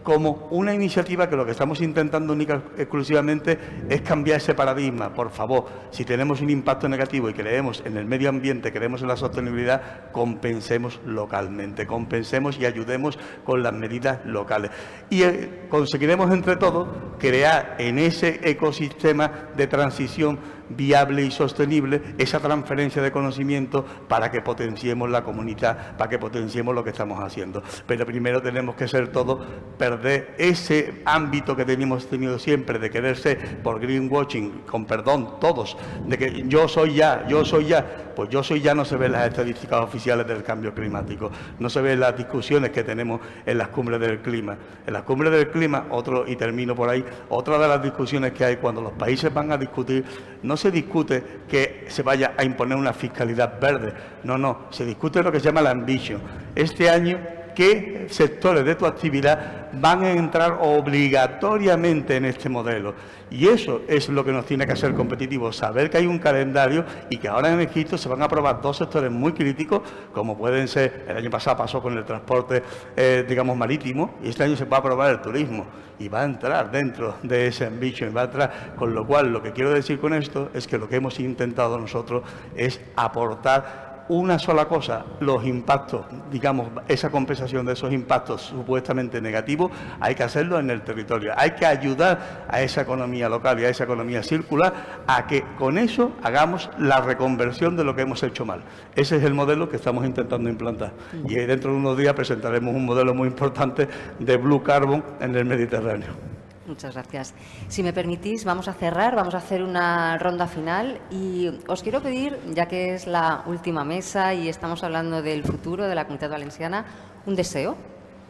como una iniciativa que lo que estamos intentando única exclusivamente es cambiar ese paradigma. Por favor, si tenemos un impacto negativo y creemos en el medio ambiente, creemos en la sostenibilidad, compensemos localmente, compensemos y ayudemos con las medidas locales. Y eh, conseguiremos entre todos crear en ese ecosistema de transición viable y sostenible esa transferencia de conocimiento para que potenciemos la comunidad, para que potenciemos lo que estamos haciendo. Pero primero tenemos que ser todos, perder ese ámbito que tenemos tenido siempre de quererse por greenwashing, con perdón, todos, de que yo soy ya, yo soy ya, pues yo soy ya no se ven las estadísticas oficiales del cambio climático, no se ven las discusiones que tenemos en las cumbres del clima. En las cumbres del clima, otro, y termino por ahí, otra de las discusiones que hay cuando los países van a discutir, no se discute que se vaya a imponer una fiscalidad verde, no, no, se discute lo que se llama la ambition. Este año qué sectores de tu actividad van a entrar obligatoriamente en este modelo. Y eso es lo que nos tiene que hacer competitivos, saber que hay un calendario y que ahora en Egipto se van a aprobar dos sectores muy críticos, como pueden ser, el año pasado pasó con el transporte, eh, digamos, marítimo, y este año se va a aprobar el turismo, y va a entrar dentro de ese ambition, va a entrar, con lo cual lo que quiero decir con esto es que lo que hemos intentado nosotros es aportar una sola cosa, los impactos, digamos, esa compensación de esos impactos supuestamente negativos, hay que hacerlo en el territorio. Hay que ayudar a esa economía local y a esa economía circular a que con eso hagamos la reconversión de lo que hemos hecho mal. Ese es el modelo que estamos intentando implantar. Y dentro de unos días presentaremos un modelo muy importante de Blue Carbon en el Mediterráneo. Muchas gracias. Si me permitís, vamos a cerrar, vamos a hacer una ronda final y os quiero pedir, ya que es la última mesa y estamos hablando del futuro de la comunidad valenciana, un deseo,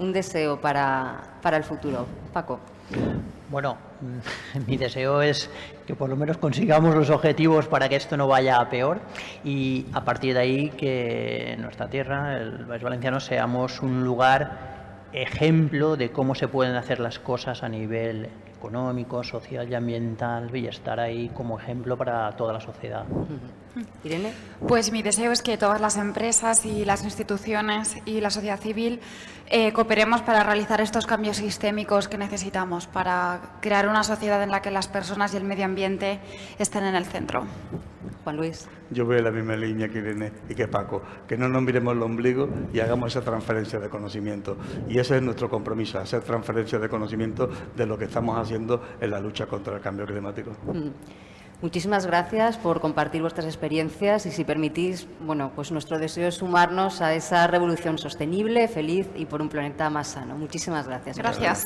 un deseo para, para el futuro. Paco. Bueno, mi deseo es que por lo menos consigamos los objetivos para que esto no vaya a peor y a partir de ahí que nuestra tierra, el País Valenciano, seamos un lugar ejemplo de cómo se pueden hacer las cosas a nivel económico, social y ambiental y estar ahí como ejemplo para toda la sociedad. Irene. Pues mi deseo es que todas las empresas y las instituciones y la sociedad civil eh, cooperemos para realizar estos cambios sistémicos que necesitamos para crear una sociedad en la que las personas y el medio ambiente estén en el centro. Juan Luis. Yo veo la misma línea que Irene y que Paco, que no nos miremos el ombligo y hagamos esa transferencia de conocimiento. Y ese es nuestro compromiso, hacer transferencia de conocimiento de lo que estamos haciendo en la lucha contra el cambio climático. Mm. Muchísimas gracias por compartir vuestras experiencias y si permitís, bueno, pues nuestro deseo es sumarnos a esa revolución sostenible, feliz y por un planeta más sano. Muchísimas gracias. Gracias.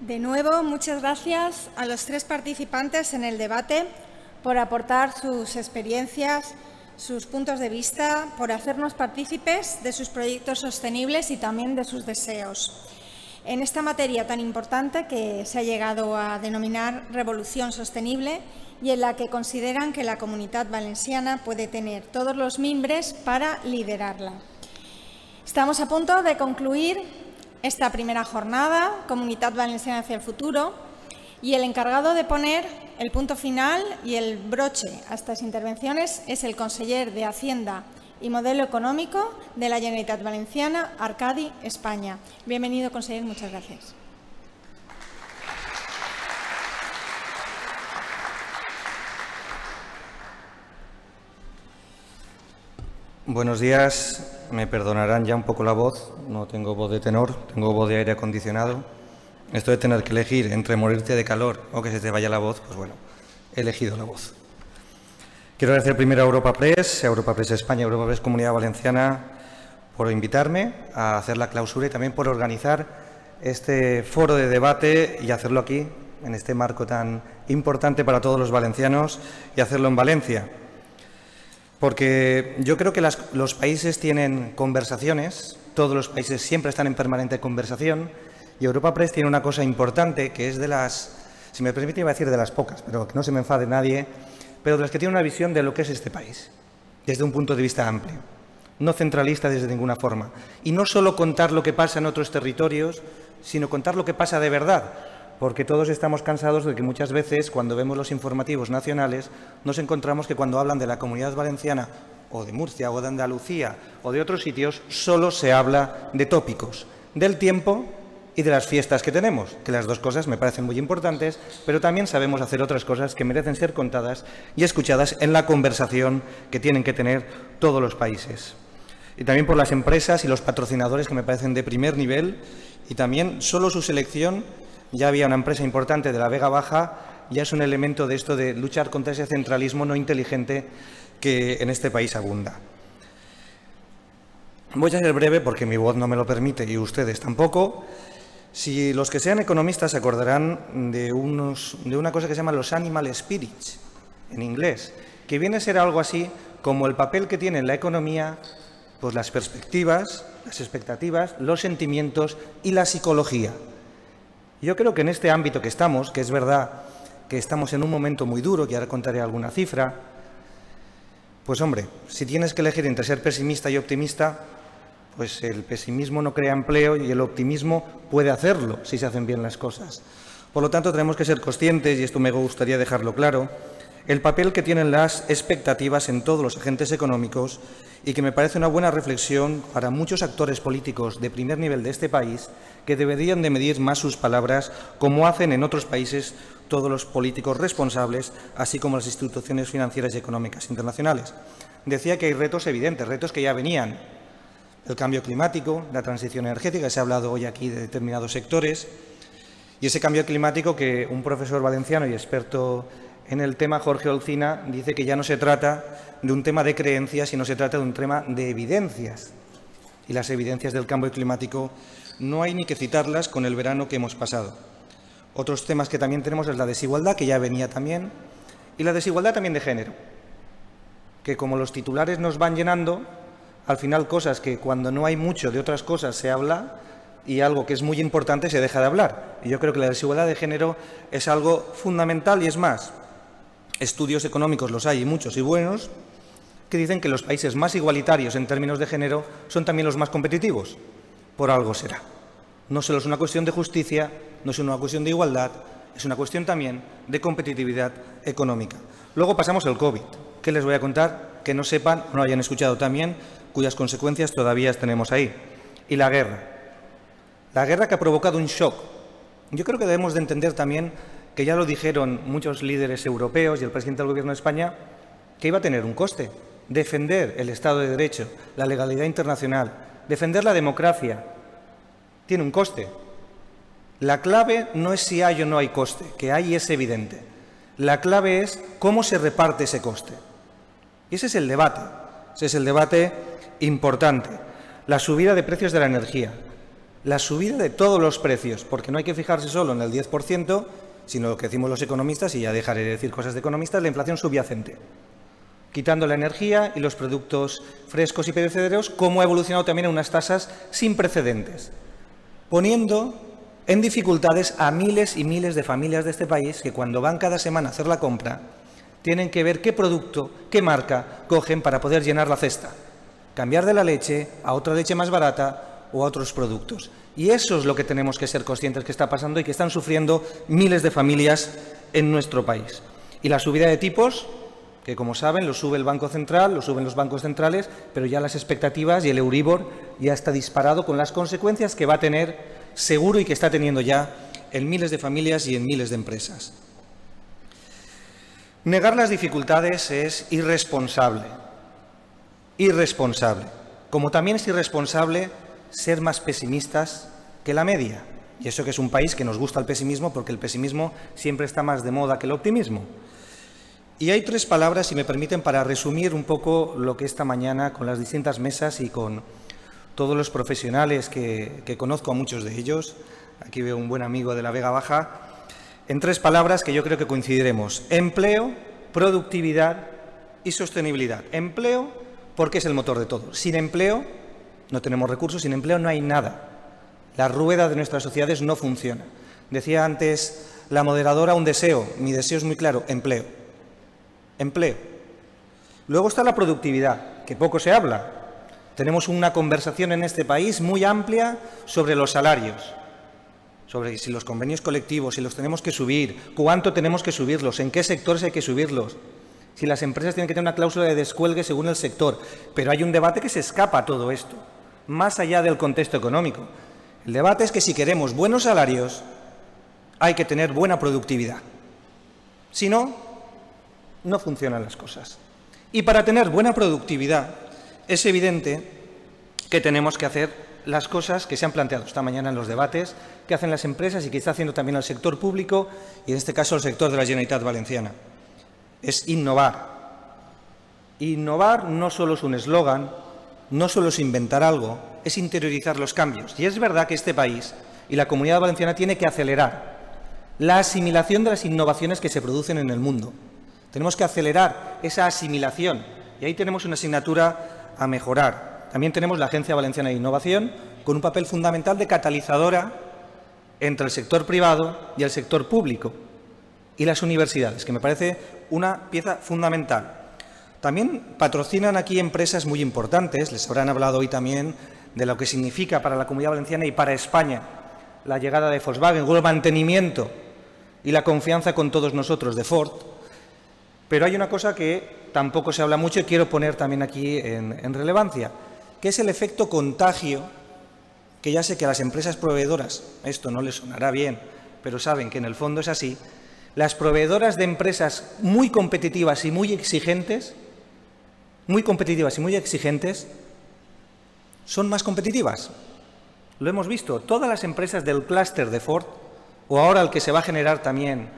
De nuevo, muchas gracias a los tres participantes en el debate por aportar sus experiencias, sus puntos de vista, por hacernos partícipes de sus proyectos sostenibles y también de sus deseos. En esta materia tan importante que se ha llegado a denominar revolución sostenible y en la que consideran que la comunidad valenciana puede tener todos los mimbres para liderarla. Estamos a punto de concluir esta primera jornada, Comunidad Valenciana hacia el futuro, y el encargado de poner el punto final y el broche a estas intervenciones es el conseller de Hacienda y Modelo Económico de la Generalitat Valenciana, Arcadi, España. Bienvenido, conseller, muchas gracias. Buenos días, me perdonarán ya un poco la voz, no tengo voz de tenor, tengo voz de aire acondicionado. Esto de tener que elegir entre morirte de calor o que se te vaya la voz, pues bueno, he elegido la voz. Quiero agradecer primero a Europa Press, a Europa Press España, a Europa Press Comunidad Valenciana por invitarme a hacer la clausura y también por organizar este foro de debate y hacerlo aquí, en este marco tan importante para todos los valencianos y hacerlo en Valencia. Porque yo creo que los países tienen conversaciones, todos los países siempre están en permanente conversación, y Europa Press tiene una cosa importante que es de las, si me permite iba a decir de las pocas, pero que no se me enfade nadie, pero de las que tiene una visión de lo que es este país, desde un punto de vista amplio, no centralista desde ninguna forma. Y no solo contar lo que pasa en otros territorios, sino contar lo que pasa de verdad, porque todos estamos cansados de que muchas veces cuando vemos los informativos nacionales nos encontramos que cuando hablan de la comunidad valenciana o de Murcia o de Andalucía o de otros sitios solo se habla de tópicos, del tiempo y de las fiestas que tenemos, que las dos cosas me parecen muy importantes, pero también sabemos hacer otras cosas que merecen ser contadas y escuchadas en la conversación que tienen que tener todos los países. Y también por las empresas y los patrocinadores que me parecen de primer nivel y también solo su selección ya había una empresa importante de la Vega Baja, ya es un elemento de esto de luchar contra ese centralismo no inteligente que en este país abunda. Voy a ser breve porque mi voz no me lo permite y ustedes tampoco. Si los que sean economistas se acordarán de, unos, de una cosa que se llama los animal spirits, en inglés, que viene a ser algo así como el papel que tiene en la economía pues las perspectivas, las expectativas, los sentimientos y la psicología. Yo creo que en este ámbito que estamos, que es verdad que estamos en un momento muy duro, que ahora contaré alguna cifra, pues hombre, si tienes que elegir entre ser pesimista y optimista, pues el pesimismo no crea empleo y el optimismo puede hacerlo si se hacen bien las cosas. Por lo tanto, tenemos que ser conscientes, y esto me gustaría dejarlo claro, el papel que tienen las expectativas en todos los agentes económicos y que me parece una buena reflexión para muchos actores políticos de primer nivel de este país que deberían de medir más sus palabras como hacen en otros países todos los políticos responsables, así como las instituciones financieras y económicas internacionales. Decía que hay retos evidentes, retos que ya venían. El cambio climático, la transición energética, se ha hablado hoy aquí de determinados sectores, y ese cambio climático que un profesor valenciano y experto en el tema, Jorge Olcina, dice que ya no se trata de un tema de creencias, sino se trata de un tema de evidencias. Y las evidencias del cambio climático no hay ni que citarlas con el verano que hemos pasado. Otros temas que también tenemos es la desigualdad, que ya venía también, y la desigualdad también de género, que como los titulares nos van llenando, al final cosas que cuando no hay mucho de otras cosas se habla y algo que es muy importante se deja de hablar. Y yo creo que la desigualdad de género es algo fundamental y es más, estudios económicos los hay y muchos y buenos, que dicen que los países más igualitarios en términos de género son también los más competitivos. Por algo será. No solo es una cuestión de justicia, no es una cuestión de igualdad, es una cuestión también de competitividad económica. Luego pasamos al COVID. ¿Qué les voy a contar? Que no sepan o no hayan escuchado también, cuyas consecuencias todavía tenemos ahí. Y la guerra. La guerra que ha provocado un shock. Yo creo que debemos de entender también que ya lo dijeron muchos líderes europeos y el presidente del Gobierno de España, que iba a tener un coste. Defender el Estado de Derecho, la legalidad internacional, defender la democracia, tiene un coste. La clave no es si hay o no hay coste, que hay es evidente. La clave es cómo se reparte ese coste. Y ese es el debate. Ese es el debate importante. La subida de precios de la energía, la subida de todos los precios, porque no hay que fijarse solo en el 10%, sino lo que decimos los economistas, y ya dejaré de decir cosas de economistas, la inflación subyacente. Quitando la energía y los productos frescos y perecederos, cómo ha evolucionado también en unas tasas sin precedentes, poniendo en dificultades a miles y miles de familias de este país que cuando van cada semana a hacer la compra, tienen que ver qué producto, qué marca cogen para poder llenar la cesta. Cambiar de la leche a otra leche más barata o a otros productos. Y eso es lo que tenemos que ser conscientes que está pasando y que están sufriendo miles de familias en nuestro país. Y la subida de tipos, que como saben lo sube el Banco Central, lo suben los bancos centrales, pero ya las expectativas y el Euribor ya está disparado con las consecuencias que va a tener seguro y que está teniendo ya en miles de familias y en miles de empresas. Negar las dificultades es irresponsable, irresponsable, como también es irresponsable ser más pesimistas que la media. Y eso que es un país que nos gusta el pesimismo porque el pesimismo siempre está más de moda que el optimismo. Y hay tres palabras, si me permiten, para resumir un poco lo que esta mañana con las distintas mesas y con todos los profesionales que, conozco a muchos de ellos, aquí veo un buen amigo de la Vega Baja, en tres palabras que yo creo que coincidiremos. Empleo, productividad y sostenibilidad. Empleo porque es el motor de todo. Sin empleo no tenemos recursos, sin empleo no hay nada. La rueda de nuestras sociedades no funciona. Decía antes la moderadora un deseo, mi deseo es muy claro, empleo. Empleo. Luego está la productividad, que poco se habla. Tenemos una conversación en este país muy amplia sobre los salarios. sobre si los convenios colectivos, si los tenemos que subir, cuánto tenemos que subirlos, en qué sectores hay que subirlos, si las empresas tienen que tener una cláusula de descuelgue según el sector. Pero hay un debate que se escapa a todo esto, más allá del contexto económico. El debate es que si queremos buenos salarios, hay que tener buena productividad. Si no, no funcionan las cosas. Y para tener buena productividad, es evidente que tenemos que hacer las cosas que se han planteado esta mañana en los debates que hacen las empresas y que está haciendo también el sector público y en este caso el sector de la Generalitat Valenciana. Es innovar. Innovar no solo es un eslogan, no solo es inventar algo, es interiorizar los cambios. Y es verdad que este país y la comunidad valenciana tiene que acelerar la asimilación de las innovaciones que se producen en el mundo. Tenemos que acelerar esa asimilación y ahí tenemos una asignatura a mejorar. También tenemos la Agencia Valenciana de Innovación con un papel fundamental de catalizadora entre el sector privado y el sector público y las universidades, que me parece una pieza fundamental. También patrocinan aquí empresas muy importantes, les habrán hablado hoy también de lo que significa para la Comunidad Valenciana y para España la llegada de Volkswagen, el mantenimiento y la confianza con todos nosotros de Ford. Pero hay una cosa que tampoco se habla mucho y quiero poner también aquí en, relevancia, que es el efecto contagio, que ya sé que a las empresas proveedoras, esto no les sonará bien, pero saben que en el fondo es así, las proveedoras de empresas muy competitivas y muy exigentes, muy competitivas y muy exigentes, son más competitivas. Lo hemos visto, todas las empresas del clúster de Ford o ahora el que se va a generar también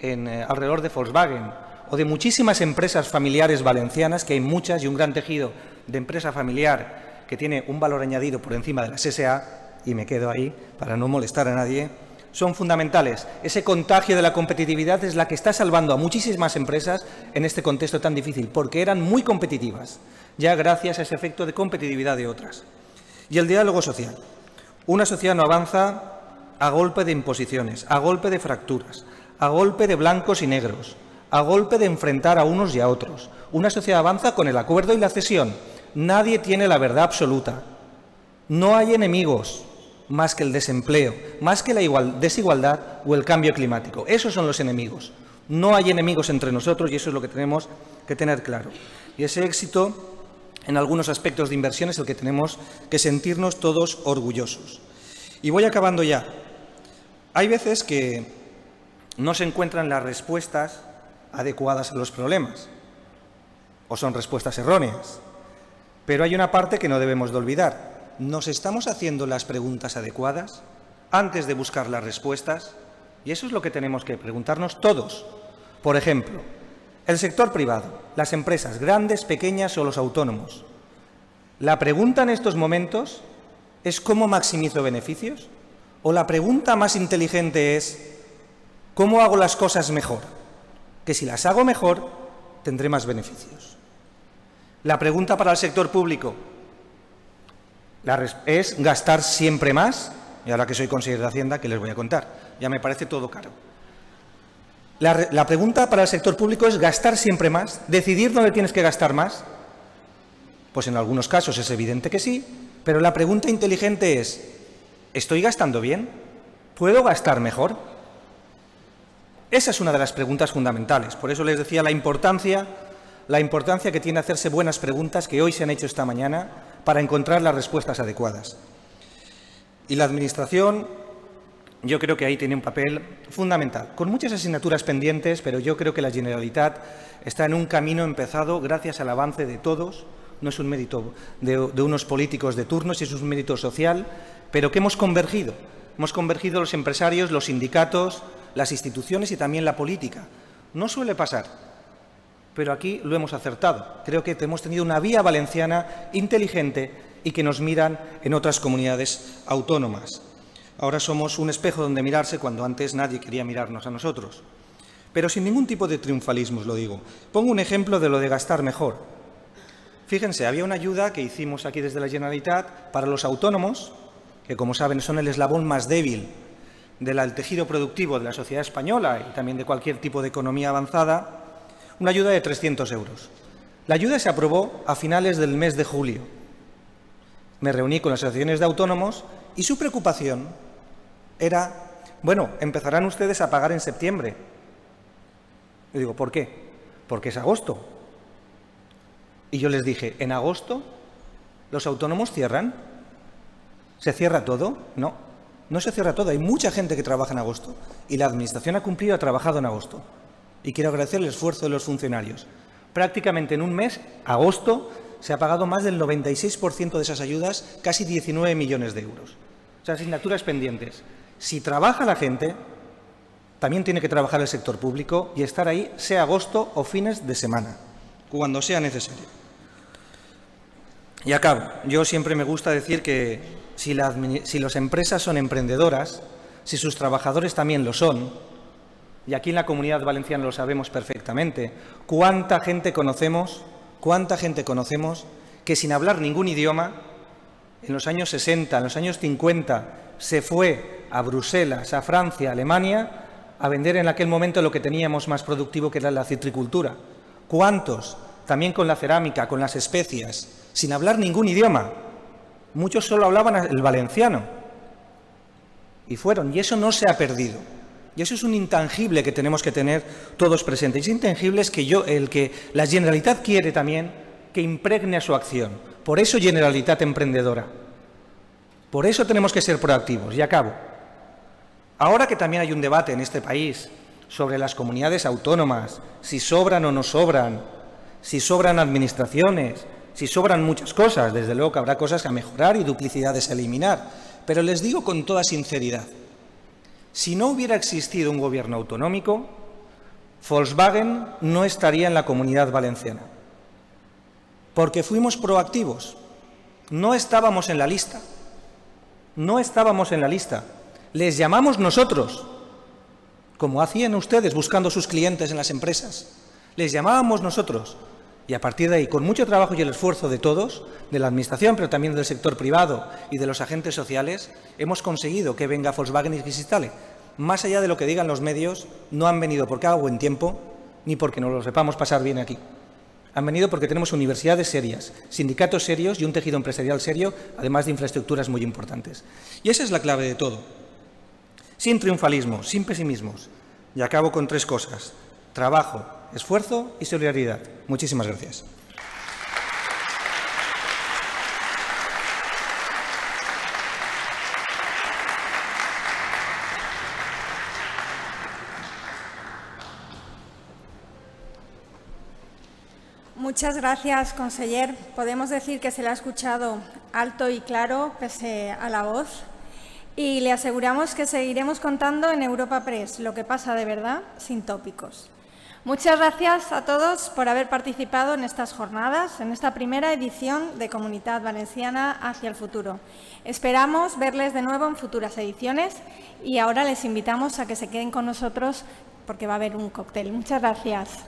eh, alrededor de Volkswagen, o de muchísimas empresas familiares valencianas, que hay muchas y un gran tejido de empresa familiar que tiene un valor añadido por encima de las SA, y me quedo ahí para no molestar a nadie, son fundamentales. Ese contagio de la competitividad es la que está salvando a muchísimas empresas en este contexto tan difícil, porque eran muy competitivas, ya gracias a ese efecto de competitividad de otras. Y el diálogo social. Una sociedad no avanza a golpe de imposiciones, a golpe de fracturas, a golpe de blancos y negros, a golpe de enfrentar a unos y a otros. Una sociedad avanza con el acuerdo y la cesión. Nadie tiene la verdad absoluta. No hay enemigos más que el desempleo, más que la desigualdad o el cambio climático. Esos son los enemigos. No hay enemigos entre nosotros y eso es lo que tenemos que tener claro. Y ese éxito en algunos aspectos de inversión es el que tenemos que sentirnos todos orgullosos. Y voy acabando ya. Hay veces que no se encuentran las respuestas adecuadas a los problemas, o son respuestas erróneas. Pero hay una parte que no debemos de olvidar. ¿Nos estamos haciendo las preguntas adecuadas antes de buscar las respuestas? Y eso es lo que tenemos que preguntarnos todos. Por ejemplo, el sector privado, las empresas grandes, pequeñas o los autónomos. La pregunta en estos momentos es cómo maximizo beneficios. O la pregunta más inteligente es, ¿cómo hago las cosas mejor? Que si las hago mejor, tendré más beneficios. La pregunta para el sector público es gastar siempre más, y ahora que soy consejero de Hacienda, ¿qué les voy a contar? Ya me parece todo caro. La, la pregunta para el sector público es gastar siempre más, decidir dónde tienes que gastar más. Pues en algunos casos es evidente que sí, pero la pregunta inteligente es, ¿Estoy gastando bien? ¿Puedo gastar mejor? Esa es una de las preguntas fundamentales. Por eso les decía la importancia, la importancia que tiene hacerse buenas preguntas que hoy se han hecho esta mañana para encontrar las respuestas adecuadas. Y la Administración, yo creo que ahí tiene un papel fundamental, con muchas asignaturas pendientes, pero yo creo que la Generalitat está en un camino empezado gracias al avance de todos, no es un mérito de, unos políticos de turnos, es un mérito social pero que hemos convergido. Hemos convergido los empresarios, los sindicatos, las instituciones y también la política. No suele pasar, pero aquí lo hemos acertado. Creo que hemos tenido una vía valenciana inteligente y que nos miran en otras comunidades autónomas. Ahora somos un espejo donde mirarse cuando antes nadie quería mirarnos a nosotros. Pero sin ningún tipo de triunfalismo, os lo digo. Pongo un ejemplo de lo de gastar mejor. Fíjense, había una ayuda que hicimos aquí desde la Generalitat para los autónomos que como saben son el eslabón más débil del tejido productivo de la sociedad española y también de cualquier tipo de economía avanzada, una ayuda de 300 euros. La ayuda se aprobó a finales del mes de julio. Me reuní con las asociaciones de autónomos y su preocupación era bueno, empezarán ustedes a pagar en septiembre. Yo digo, ¿por qué? Porque es agosto. Y yo les dije, ¿en agosto los autónomos cierran? ¿Se cierra todo? No, no se cierra todo. Hay mucha gente que trabaja en agosto y la Administración ha cumplido, ha trabajado en agosto. Y quiero agradecer el esfuerzo de los funcionarios. Prácticamente en un mes, agosto, se ha pagado más del 96% de esas ayudas, casi 19 millones de euros. O sea, asignaturas pendientes. Si trabaja la gente, también tiene que trabajar el sector público y estar ahí, sea agosto o fines de semana, cuando sea necesario. Y acabo. Yo siempre me gusta decir que si, las empresas son emprendedoras, si sus trabajadores también lo son, y aquí en la comunidad valenciana lo sabemos perfectamente, cuánta gente conocemos, cuánta gente conocemos que sin hablar ningún idioma, en los años 60, en los años 50, se fue a Bruselas, a Francia, a Alemania, a vender en aquel momento lo que teníamos más productivo, que era la citricultura. ¿Cuántos? También con la cerámica, con las especias, sin hablar ningún idioma. Muchos solo hablaban el valenciano. Y fueron, y eso no se ha perdido. Y eso es un intangible que tenemos que tener todos presentes. Ese intangible es que yo, el que la Generalitat quiere también que impregne a su acción. Por eso Generalitat emprendedora. Por eso tenemos que ser proactivos. Y acabo. Ahora que también hay un debate en este país sobre las comunidades autónomas, si sobran o no sobran, si sobran administraciones, si sobran muchas cosas, desde luego que habrá cosas a mejorar y duplicidades a eliminar, pero les digo con toda sinceridad, si no hubiera existido un gobierno autonómico, Volkswagen no estaría en la comunidad valenciana, porque fuimos proactivos, no estábamos en la lista, no estábamos en la lista, les llamamos nosotros, como hacían ustedes buscando sus clientes en las empresas. Les llamábamos nosotros. Y a partir de ahí, con mucho trabajo y el esfuerzo de todos, de la Administración, pero también del sector privado y de los agentes sociales, hemos conseguido que venga Volkswagen y que se instale. Más allá de lo que digan los medios, no han venido porque haga buen tiempo, ni porque nos lo sepamos pasar bien aquí. Han venido porque tenemos universidades serias, sindicatos serios y un tejido empresarial serio, además de infraestructuras muy importantes. Y esa es la clave de todo sin triunfalismo, sin pesimismos. Y acabo con tres cosas. Trabajo, esfuerzo y solidaridad. Muchísimas gracias. Muchas gracias, conseller. Podemos decir que se le ha escuchado alto y claro, pese a la voz y le aseguramos que seguiremos contando en Europa Press lo que pasa de verdad sin tópicos. Muchas gracias a todos por haber participado en estas jornadas, en esta primera edición de Comunidad Valenciana hacia el futuro. Esperamos verles de nuevo en futuras ediciones y ahora les invitamos a que se queden con nosotros porque va a haber un cóctel. Muchas gracias.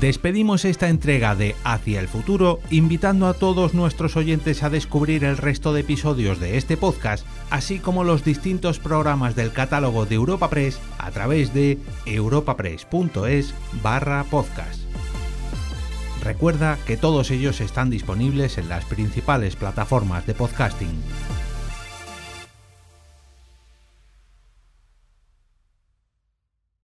Despedimos esta entrega de Hacia el futuro invitando a todos nuestros oyentes a descubrir el resto de episodios de este podcast, así como los distintos programas del catálogo de Europa Press a través de europapress.es barra podcast. Recuerda que todos ellos están disponibles en las principales plataformas de podcasting.